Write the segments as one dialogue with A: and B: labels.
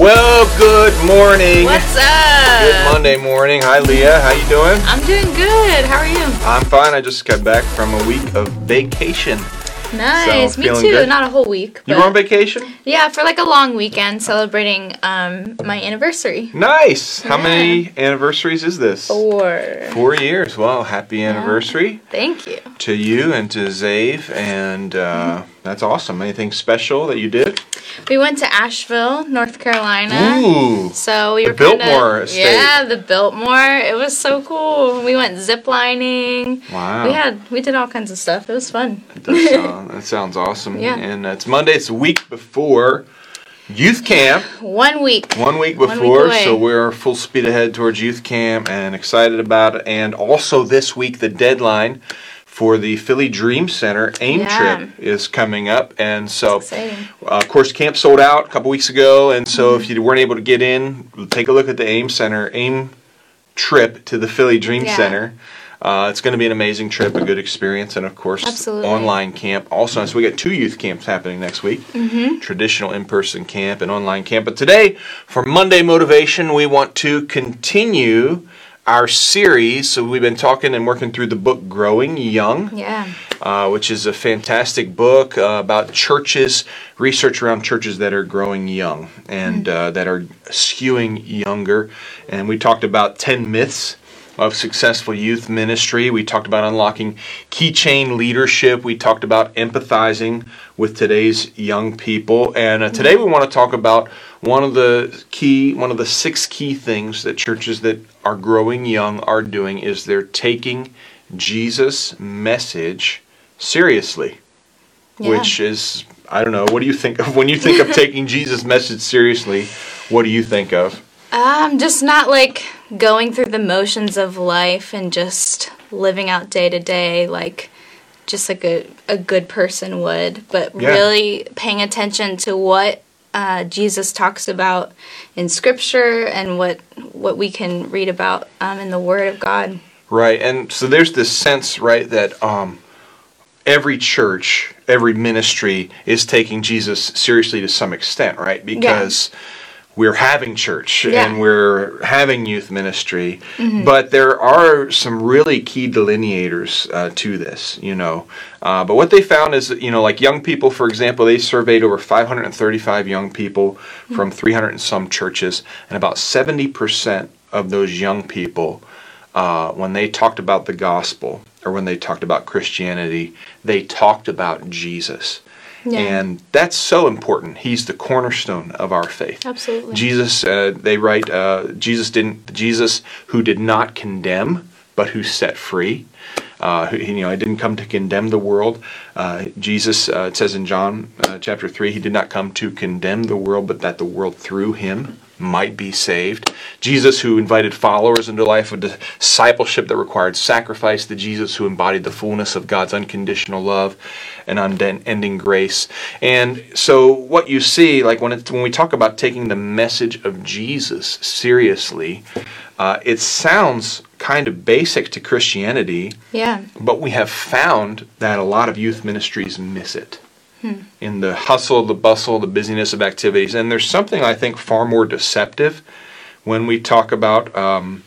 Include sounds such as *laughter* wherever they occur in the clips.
A: Well, good morning.
B: What's up?
A: Good Monday morning. Hi, Leah. How you doing?
B: I'm doing good. How are you?
A: I'm fine. I just got back from a week of vacation.
B: Nice.
A: So,
B: Me too.
A: good?
B: Not a whole week.
A: You were on vacation?
B: Yeah, for like a long weekend celebrating um my anniversary.
A: Nice. How
B: Yeah.
A: many anniversaries is this?
B: Four.
A: Four years. Well, happy anniversary
B: Thank you.
A: to you and to Zave. And uh, that's awesome. Anything special that you did?
B: We went to Asheville, North Carolina.
A: Ooh.
B: So we
A: The
B: were kinda-
A: Biltmore estate.
B: Yeah, the Biltmore. It was so cool. We went zip lining.
A: Wow.
B: We had we did all kinds of stuff. It was fun.
A: That, *laughs* sound- that sounds awesome.
B: Yeah.
A: And it's Monday. It's a week before youth camp.
B: One week.
A: One week
B: One week
A: before, so we're full speed ahead towards youth camp and excited about it. And also this week, the deadline for the Philly Dream Center AIM
B: Yeah.
A: trip is coming up. And so, uh, of course, camp sold out a couple weeks ago. And so,
B: Mm-hmm.
A: if you weren't able to get in, take a look at the AIM Center AIM trip to the Philly Dream
B: Yeah.
A: Center. Uh, it's going to be an amazing trip, a good experience, and of course,
B: Absolutely.
A: online camp. Also, so we got two youth camps happening next week
B: Mm-hmm.
A: traditional in person camp and online camp. But today, for Monday Motivation, we want to continue our series. So, we've been talking and working through the book Growing Young,
B: Yeah.
A: uh, which is a fantastic book uh, about churches, research around churches that are growing young and uh, that are skewing younger. And we talked about 10 myths of successful youth ministry. We talked about unlocking keychain leadership. We talked about empathizing with today's young people. And uh, today we want to talk about one of the key, one of the six key things that churches that are growing young are doing is they're taking Jesus' message seriously.
B: Yeah.
A: Which is, I don't know, what do you think of when you think of *laughs* taking Jesus' message seriously? What do you think of?
B: Um, just not like going through the motions of life and just living out day to day like just like a, a good person would, but
A: Yeah.
B: really paying attention to what uh, Jesus talks about in Scripture and what what we can read about um, in the Word of God.
A: Right, and so there's this sense, right, that um, every church, every ministry is taking Jesus seriously to some extent, right? Because we're having church
B: Yeah.
A: and we're having youth ministry,
B: Mm-hmm.
A: but there are some really key delineators uh, to this, you know. Uh, but what they found is you know, like young people, for example, they surveyed over 535 young people
B: Mm-hmm.
A: from 300 and some churches, and about 70% of those young people uh, when they talked about the gospel or when they talked about Christianity, they talked about Jesus.
B: Yeah.
A: And that's so important. He's the cornerstone of our faith.
B: Absolutely.
A: Jesus, uh, they write, uh, Jesus didn't, Jesus who did not condemn, but who set free. Uh, who, you know, I didn't come to condemn the world. Uh, Jesus, uh, it says in John uh, chapter 3, he did not come to condemn the world, but that the world through him might be saved. Jesus, who invited followers into a life of discipleship that required sacrifice. The Jesus who embodied the fullness of God's unconditional love and unending grace. And so, what you see, like when, when we talk about taking the message of Jesus seriously, uh, it sounds kind of basic to Christianity.
B: Yeah.
A: But we have found that a lot of youth ministries miss it in the hustle, the bustle, the busyness of activities. And there's something I think far more deceptive when we talk about um,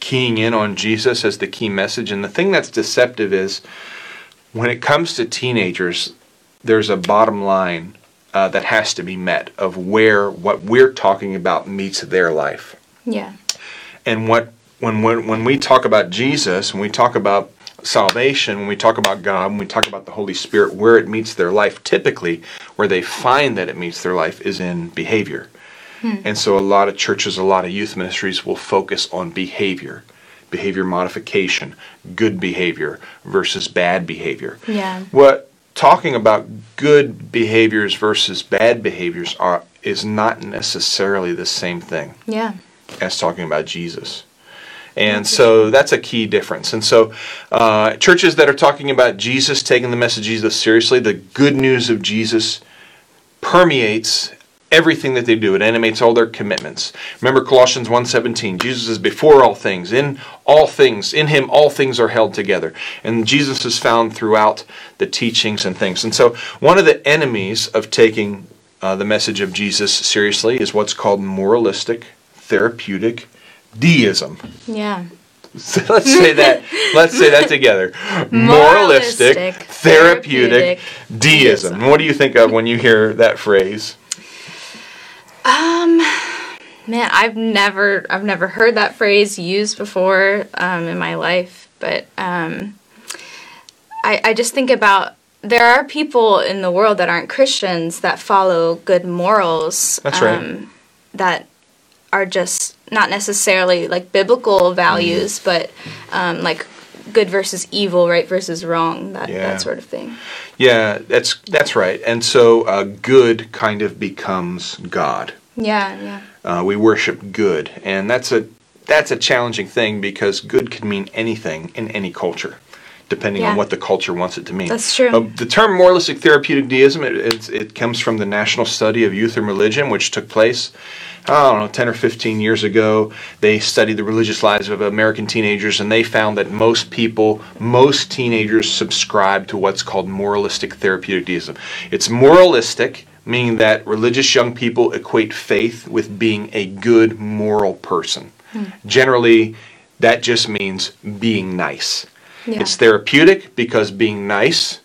A: keying in on Jesus as the key message. And the thing that's deceptive is when it comes to teenagers, there's a bottom line uh, that has to be met of where what we're talking about meets their life
B: Yeah.
A: and what when when when we talk about Jesus, when we talk about salvation, when we talk about God, when we talk about the Holy Spirit, where it meets their life, typically where they find that it meets their life is in behavior. Hmm. And so a lot of churches, a lot of youth ministries will focus on behavior, behavior modification, good behavior versus bad behavior.
B: Yeah.
A: What talking about good behaviors versus bad behaviors are is not necessarily the same thing
B: Yeah.
A: as talking about Jesus. And so that's a key difference. And so, uh, churches that are talking about Jesus, taking the message of Jesus seriously, the good news of Jesus permeates everything that they do. It animates all their commitments. Remember Colossians 1:17. Jesus is before all things. In all things, in him all things are held together. And Jesus is found throughout the teachings and things. And so one of the enemies of taking uh, the message of Jesus seriously is what's called moralistic therapeutic deism.
B: Yeah. *laughs*
A: So let's say that. let's say that together. *laughs* Moralistic,
B: Moralistic,
A: therapeutic,
B: therapeutic
A: deism.
B: deism.
A: What do you think of when you hear that phrase?
B: Um, man, I've never I've never heard that phrase used before um, in my life, but um, I I just think about there are people in the world that aren't Christians that follow good morals.
A: That's right.
B: um, That are just not necessarily like biblical values,
A: Mm.
B: but um, like good versus evil, right versus wrong, that
A: Yeah.
B: that sort of thing.
A: Yeah, that's that's right. And so uh, good kind of becomes God.
B: Yeah, yeah,
A: Uh, we worship good, and that's a that's a challenging thing because good can mean anything in any culture, depending on what the culture wants it to mean.
B: That's true.
A: Uh, the term moralistic therapeutic deism it, it's- it comes from the National Study of Youth and Religion, which took place. I don't know, 10 or 15 years ago. They studied the religious lives of American teenagers and they found that most people, most teenagers subscribe to what's called moralistic therapeutic deism. It's moralistic, meaning that religious young people equate faith with being a good moral person. Hmm. Generally, that just means being nice.
B: Yeah.
A: It's therapeutic because being nice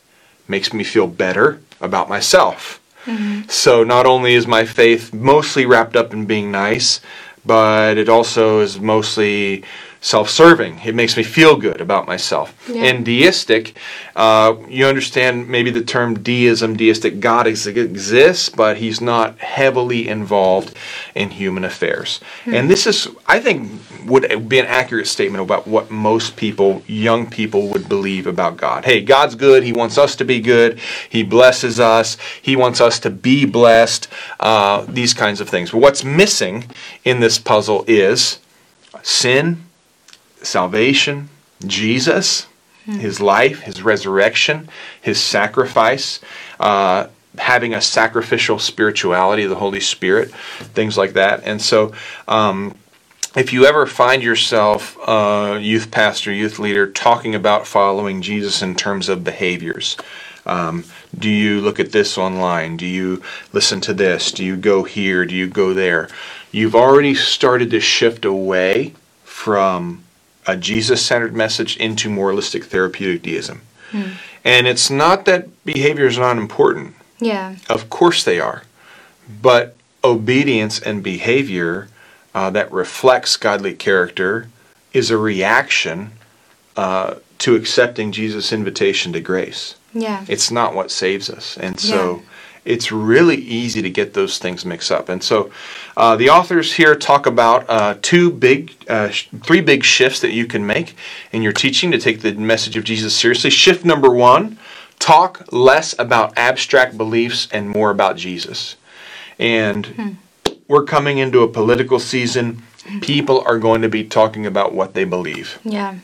A: makes me feel better about myself. Mm-hmm. So not only is my faith mostly wrapped up in being nice, but it also is mostly self-serving. It makes me feel good about myself.
B: Yeah.
A: And deistic, uh, you understand maybe the term deism, deistic God ex- exists, but he's not heavily involved in human affairs. And this is, I think, would be an accurate statement about what most people, young people, would believe about God. Hey, God's good. He wants us to be good. He blesses us. He wants us to be blessed. Uh, these kinds of things. But what's missing in this puzzle is sin, salvation, Jesus, his life, his resurrection, his sacrifice, uh, having a sacrificial spirituality the Holy Spirit, things like that. And so, um, if you ever find yourself, uh, youth pastor, youth leader, talking about following Jesus in terms of behaviors, um, do you look at this online? Do you listen to this? Do you go here? Do you go there? You've already started to shift away from a Jesus centered message into moralistic therapeutic deism. And it's not that behaviors are not important.
B: yeah,
A: Of course they are. But obedience and behavior uh, that reflects godly character is a reaction uh, to accepting Jesus' invitation to grace.
B: yeah.
A: It's not what saves us. And so it's really easy to get those things mixed up. And so uh, the authors here talk about uh, two big, uh, sh- three big shifts that you can make in your teaching to take the message of Jesus seriously. Shift number one talk less about abstract beliefs and more about Jesus. And we're coming into a political season. People are going to be talking about what they believe
B: Yeah.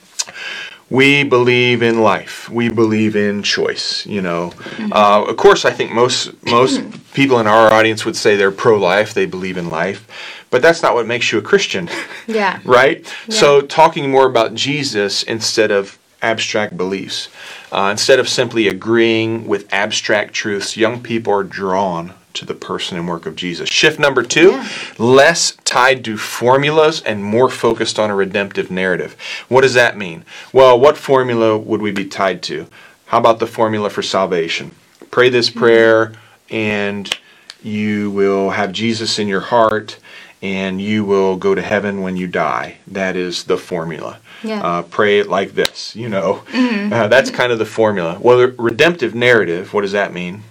A: We believe in life. We believe in choice. You know, uh, of course, I think most most *clears throat* people in our audience would say they're pro-life. They believe in life, but that's not what makes you a Christian, *laughs*
B: Yeah. *laughs*
A: right?
B: Yeah.
A: So, talking more about Jesus instead of abstract beliefs, uh, instead of simply agreeing with abstract truths, young people are drawn to the person and work of Jesus. Shift number two
B: Yeah.
A: less tied to formulas and more focused on a redemptive narrative. What does that mean? Well, what formula would we be tied to? How about the formula for salvation? Pray this prayer and you will have Jesus in your heart and you will go to heaven when you die. That is the formula.
B: Yeah.
A: Uh, pray it like this, you know. Uh, that's kind of the formula. Well, the redemptive narrative, what does that mean?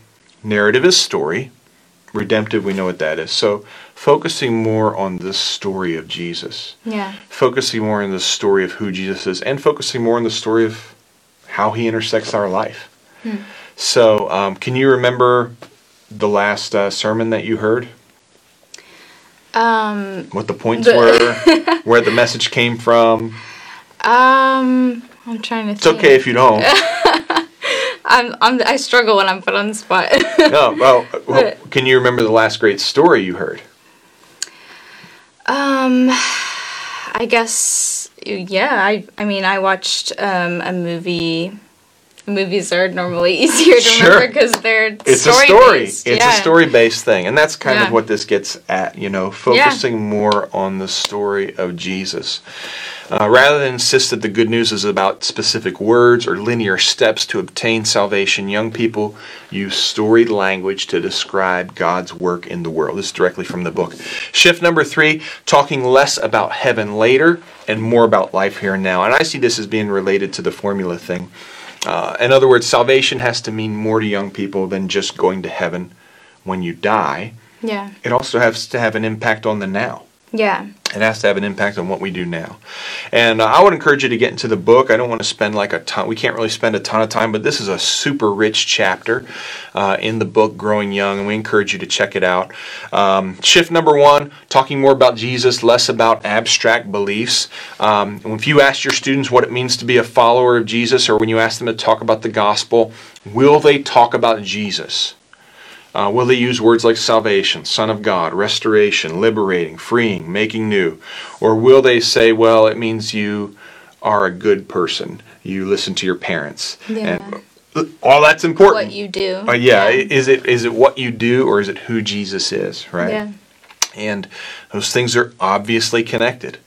A: Narrative is story. Redemptive, we know what that is. So, focusing more on the story of Jesus,
B: Yeah.
A: focusing more on the story of who Jesus is, and focusing more on the story of how he intersects our life. So, um, can you remember the last uh, sermon that you heard?
B: Um.
A: What the points
B: The-
A: were? *laughs* where the message came from?
B: Um. I'm trying to.
A: It's okay if you don't. *laughs*
B: I'm, I'm. I struggle when I'm put on the spot.
A: No, *laughs* well, well, can you remember the last great story you heard?
B: Um, I guess yeah. I I mean I watched um, a movie movies are normally *laughs* easier to
A: Sure.
B: remember because they're
A: it's a
B: story
A: story.
B: based.
A: It's
B: yeah.
A: a story based thing, and that's kind
B: Yeah.
A: of what this gets at. You know, focusing more on the story of Jesus. Uh, rather than insist that the good news is about specific words or linear steps to obtain salvation, young people use storied language to describe God's work in the world. This is directly from the book. Shift number three talking less about heaven later and more about life here and now. And I see this as being related to the formula thing. Uh, in other words, salvation has to mean more to young people than just going to heaven when you die.
B: Yeah.
A: It also has to have an impact on the now.
B: Yeah.
A: It has to have an impact on what we do now. And uh, I would encourage you to get into the book. I don't want to spend like a ton, we can't really spend a ton of time, but this is a super rich chapter uh, in the book, Growing Young, and we encourage you to check it out. Um, shift number one, talking more about Jesus, less about abstract beliefs. Um, if you ask your students what it means to be a follower of Jesus, or when you ask them to talk about the gospel, will they talk about Jesus? Uh, will they use words like salvation, Son of God, restoration, liberating, freeing, making new? Or will they say, well, it means you are a good person, you listen to your parents?
B: Yeah.
A: And all that's important.
B: What you do.
A: Uh, yeah, is it is it what you do or is it who Jesus is, right?
B: Yeah.
A: And those things are obviously connected.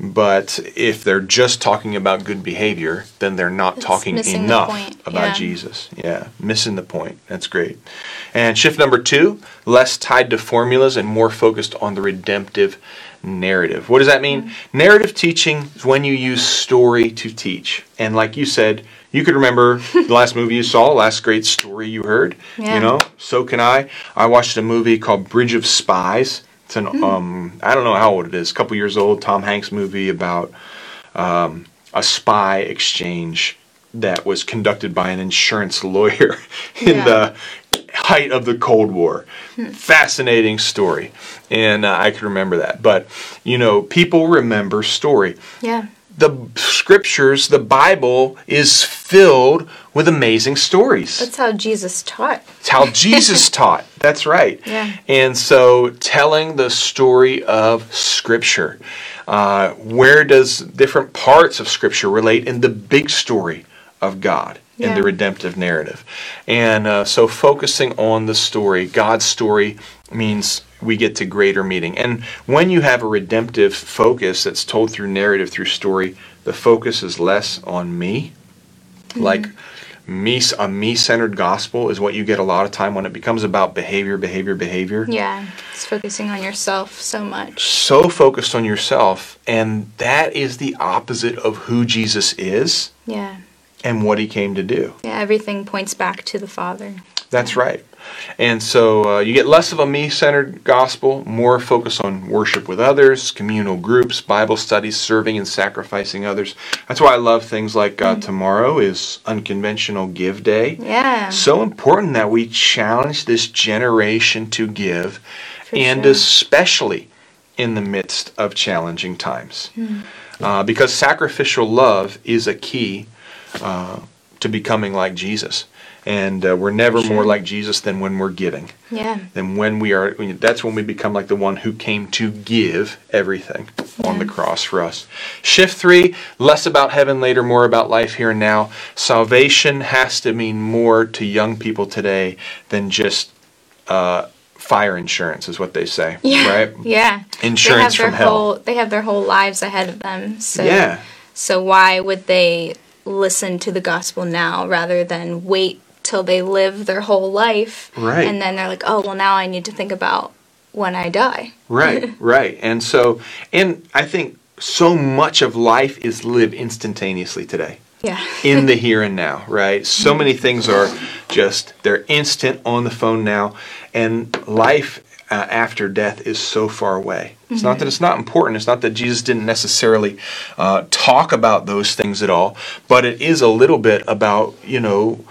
A: But if they're just talking about good behavior, then they're not
B: It's
A: talking enough about
B: yeah.
A: Jesus. Yeah, missing the point. That's great. And shift number two, less tied to formulas and more focused on the redemptive narrative. What does that mean?
B: Mm-hmm.
A: Narrative teaching is when you use story to teach. And like you said, you could remember the last movie you saw, last great story you heard.
B: Yeah.
A: You know, so can I. I watched a movie called Bridge of Spies. It's an
B: Hmm.
A: um I don't know how old it is, a couple years old. Tom Hanks movie about um, a spy exchange that was conducted by an insurance lawyer *laughs* in
B: Yeah.
A: the height of the Cold War. Fascinating story, and uh, I can remember that. But you know, people remember story
B: Yeah.
A: the scriptures, the Bible is filled with amazing stories.
B: That's how Jesus taught.
A: It's how Jesus *laughs* taught. That's right.
B: Yeah.
A: And so, telling the story of Scripture, uh, where does different parts of Scripture relate in the big story of God? In
B: Yeah.
A: the redemptive narrative. And uh, so, focusing on the story, God's story, means we get to greater meaning. And when you have a redemptive focus that's told through narrative, through story, the focus is less on me. Mm-hmm. Like me, a me-centered gospel is what you get a lot of time when it becomes about behavior, behavior, behavior.
B: Yeah. It's focusing on yourself so much.
A: So focused on yourself, and that is the opposite of who Jesus is
B: Yeah.
A: and what he came to do.
B: Yeah. Everything points back to the Father.
A: That's right. And so uh, you get less of a me centered gospel, more focus on worship with others, communal groups, Bible studies, serving and sacrificing others. That's why I love things like uh, tomorrow is Unconventional Give Day.
B: Yeah.
A: So important that we challenge this generation to give,
B: For
A: and
B: sure.
A: especially in the midst of challenging times. Uh, because sacrificial love is a key uh, to becoming like Jesus. And uh, we're never
B: Sure.
A: more like Jesus than when we're giving.
B: Yeah.
A: Than when we are, when- that's when we become like the one who came to give everything on the cross for us. Shift three, less about heaven later, more about life here and now. Salvation has to mean more to young people today than just uh, fire insurance, is what they say. *laughs*
B: Yeah.
A: Right?
B: Yeah.
A: Insurance
B: they have
A: from
B: their
A: hell.
B: Whole, they have their whole lives ahead of them. So
A: Yeah.
B: So why would they listen to the gospel now rather than wait till they live their whole life?
A: Right.
B: And then they're like, oh well, now I need to think about when I die.
A: Right, *laughs* right. And so, and I think so much of life is lived instantaneously today.
B: Yeah.
A: in the *laughs* here and now, right? So many things are just, they're instant on the phone now, and life uh, after death is so far away. It's not that it's not important, it's not that Jesus didn't necessarily uh, talk about those things at all, but it is a little bit about, you know,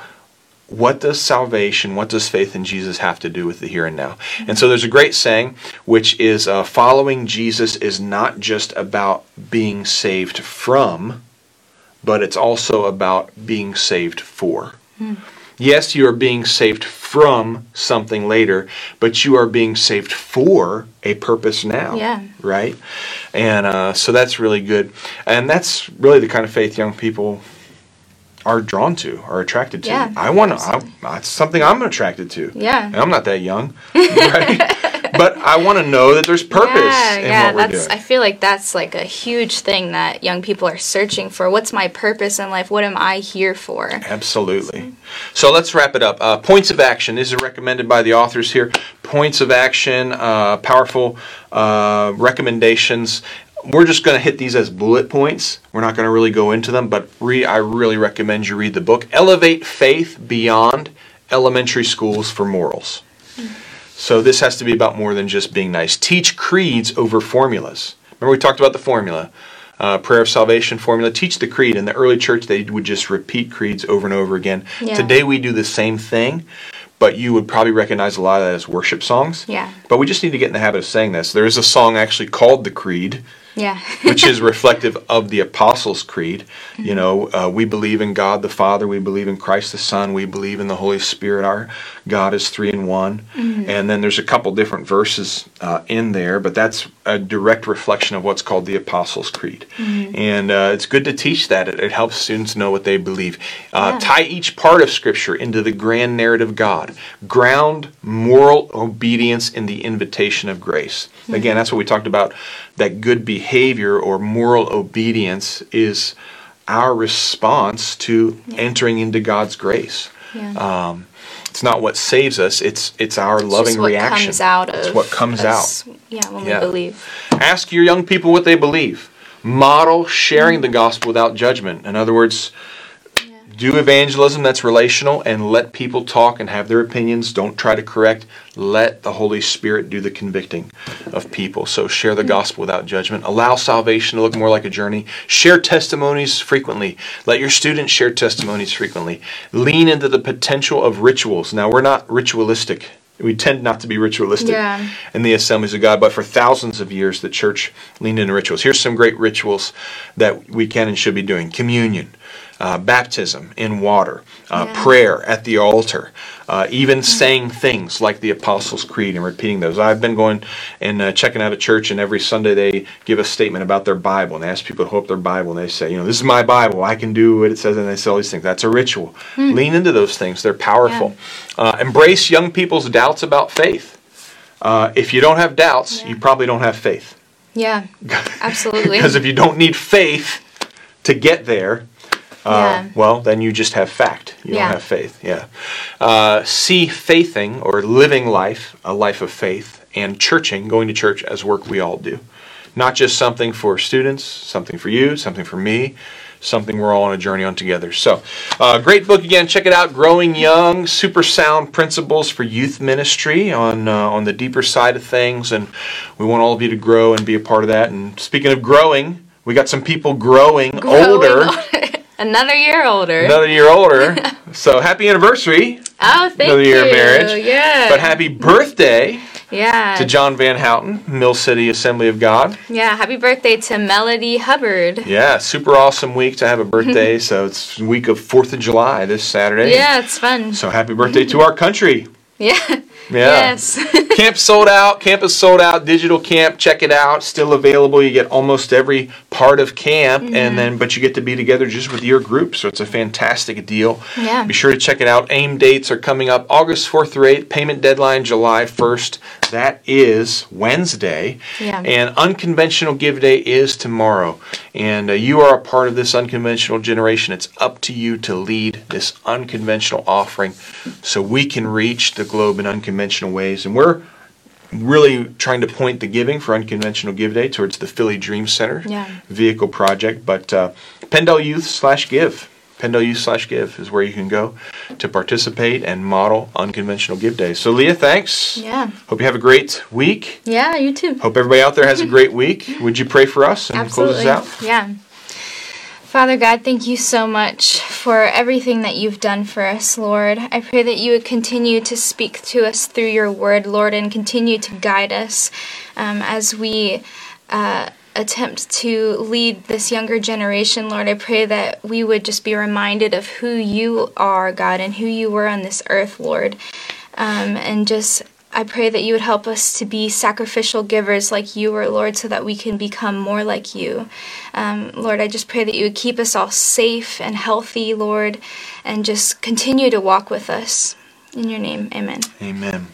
A: what does salvation, what does faith in Jesus have to do with the here and now? And so there's a great saying, which is uh, following Jesus is not just about being saved from, but it's also about being saved for. Yes, you are being saved from something later, but you are being saved for a purpose now.
B: Yeah.
A: Right? And uh, so that's really good. And that's really the kind of faith young people are drawn to, are attracted to.
B: Yeah,
A: I want to. That's something I'm attracted to.
B: Yeah.
A: And I'm not that young, *laughs* right? But I want to know that there's purpose
B: yeah, yeah, that's.
A: doing.
B: I feel like that's like a huge thing that young people are searching for. What's my purpose in life? What am I here for?
A: Absolutely. So let's wrap it up. Uh, points of action. These are recommended by the authors here. Points of action, uh, powerful uh, recommendations. We're just going to hit these as bullet points. We're not going to really go into them, but re- I really recommend you read the book. Elevate Faith Beyond Elementary Schools for Morals. So this has to be about more than just being nice. Teach creeds over formulas. Remember we talked about the formula, uh, prayer of salvation formula. Teach the creed. In the early church, they would just repeat creeds over and over again.
B: Yeah.
A: Today we do the same thing, but you would probably recognize a lot of that as worship songs.
B: Yeah.
A: But we just need to get in the habit of saying this. There is a song actually called the Creed
B: Yeah.
A: which is *laughs* reflective of the Apostles' Creed. You know, uh, we believe in God the Father, we believe in Christ the Son, we believe in the Holy Spirit. Our God is three in one. And then there's a couple different verses uh, in there, but that's a direct reflection of what's called the Apostles' Creed. And uh, it's good to teach that. It, it helps students know what they believe. Uh,
B: Yeah.
A: Tie each part of Scripture into the grand narrative of God. Ground moral obedience in the invitation of grace. Again, that's what we talked about. That good behavior or moral obedience is our response to entering into God's grace.
B: Yeah.
A: Um, it's not what saves us; it's it's our
B: It's
A: loving
B: what
A: reaction.
B: comes out
A: It's what comes
B: us,
A: out.
B: Yeah, when
A: Yeah.
B: we believe.
A: Ask your young people what they believe. Model sharing the gospel without judgment. In other words, do evangelism that's relational and let people talk and have their opinions. Don't try to correct. Let the Holy Spirit do the convicting of people. So share the gospel without judgment. Allow salvation to look more like a journey. Share testimonies frequently. Let your students share testimonies frequently. Lean into the potential of rituals. Now, we're not ritualistic. We tend not to be ritualistic
B: Yeah.
A: in the assemblies of God, but for thousands of years, the church leaned into rituals. Here's some great rituals that we can and should be doing communion, uh, baptism in water, uh,
B: Yeah.
A: prayer at the altar, uh, even saying things like the Apostles' Creed and repeating those. I've been going and uh, checking out a church, and every Sunday they give a statement about their Bible, and they ask people to hold up their Bible, and they say, you know, this is my Bible, I can do what it says, and they say all these things. That's a ritual. Lean into those things, they're powerful. Uh, embrace young people's doubts about faith. Uh, if you don't have doubts,
B: Yeah.
A: you probably don't have faith.
B: Yeah, *laughs* absolutely.
A: Because if you don't need faith to get there, uh,
B: Yeah.
A: well, then you just have fact. You
B: Yeah.
A: don't have faith. Yeah. Uh, see faithing or living life, a life of faith, and churching, going to church as work we all do. Not just something for students, something for you, something for me, something we're all on a journey on together. So, uh, great book again. Check it out. Growing Young: Super Sound Principles for Youth Ministry on uh, on the deeper side of things, and we want all of you to grow and be a part of that. And speaking of growing, we got some people growing,
B: Growing
A: older,
B: Another year older.
A: another year older. *laughs* so happy anniversary!
B: oh, thank you.
A: another
B: you.
A: year of marriage.
B: Yeah.
A: But happy birthday
B: yeah.
A: to John Van Houten, Mill City Assembly of God.
B: Yeah, happy birthday to Melody Hubbard.
A: Yeah, super awesome week to have a birthday. *laughs* so it's week of Fourth of July this Saturday.
B: Yeah, it's fun.
A: So happy birthday to our country. *laughs*
B: Yeah.
A: Yeah.
B: Yes. *laughs*
A: camp sold out. Camp is sold out. Digital camp. Check it out. Still available. You get almost every part of camp,
B: Mm-hmm.
A: and then but you get to be together just with your group. So it's a fantastic deal.
B: Yeah.
A: Be sure to check it out. AIM dates are coming up August fourth through eighth. Payment deadline July first. That is Wednesday.
B: Yeah.
A: And unconventional give day is tomorrow. And uh, you are a part of this unconventional generation. It's up to you to lead this unconventional offering so we can reach the globe in unconventional ways. And we're really trying to point the giving for Unconventional Give Day towards the Philly Dream Center
B: Yeah.
A: vehicle project. But uh, Pendel Youth slash give. Pendel Youth slash give is where you can go to participate and model unconventional give days. So, Leah, thanks.
B: Yeah.
A: Hope you have a great week.
B: Yeah, you too.
A: Hope everybody out there has a great week. Would you pray for us and
B: Absolutely.
A: close us out?
B: Yeah. Father God, thank you so much for everything that you've done for us, Lord. I pray that you would continue to speak to us through your word, Lord, and continue to guide us um, as we uh, attempt to lead this younger generation, Lord. I pray that we would just be reminded of who you are, God, and who you were on this earth, Lord, um, and just I pray that you would help us to be sacrificial givers like you were, Lord, so that we can become more like you. Um, Lord, I just pray that you would keep us all safe and healthy, Lord, and just continue to walk with us. In your name, amen.
A: Amen.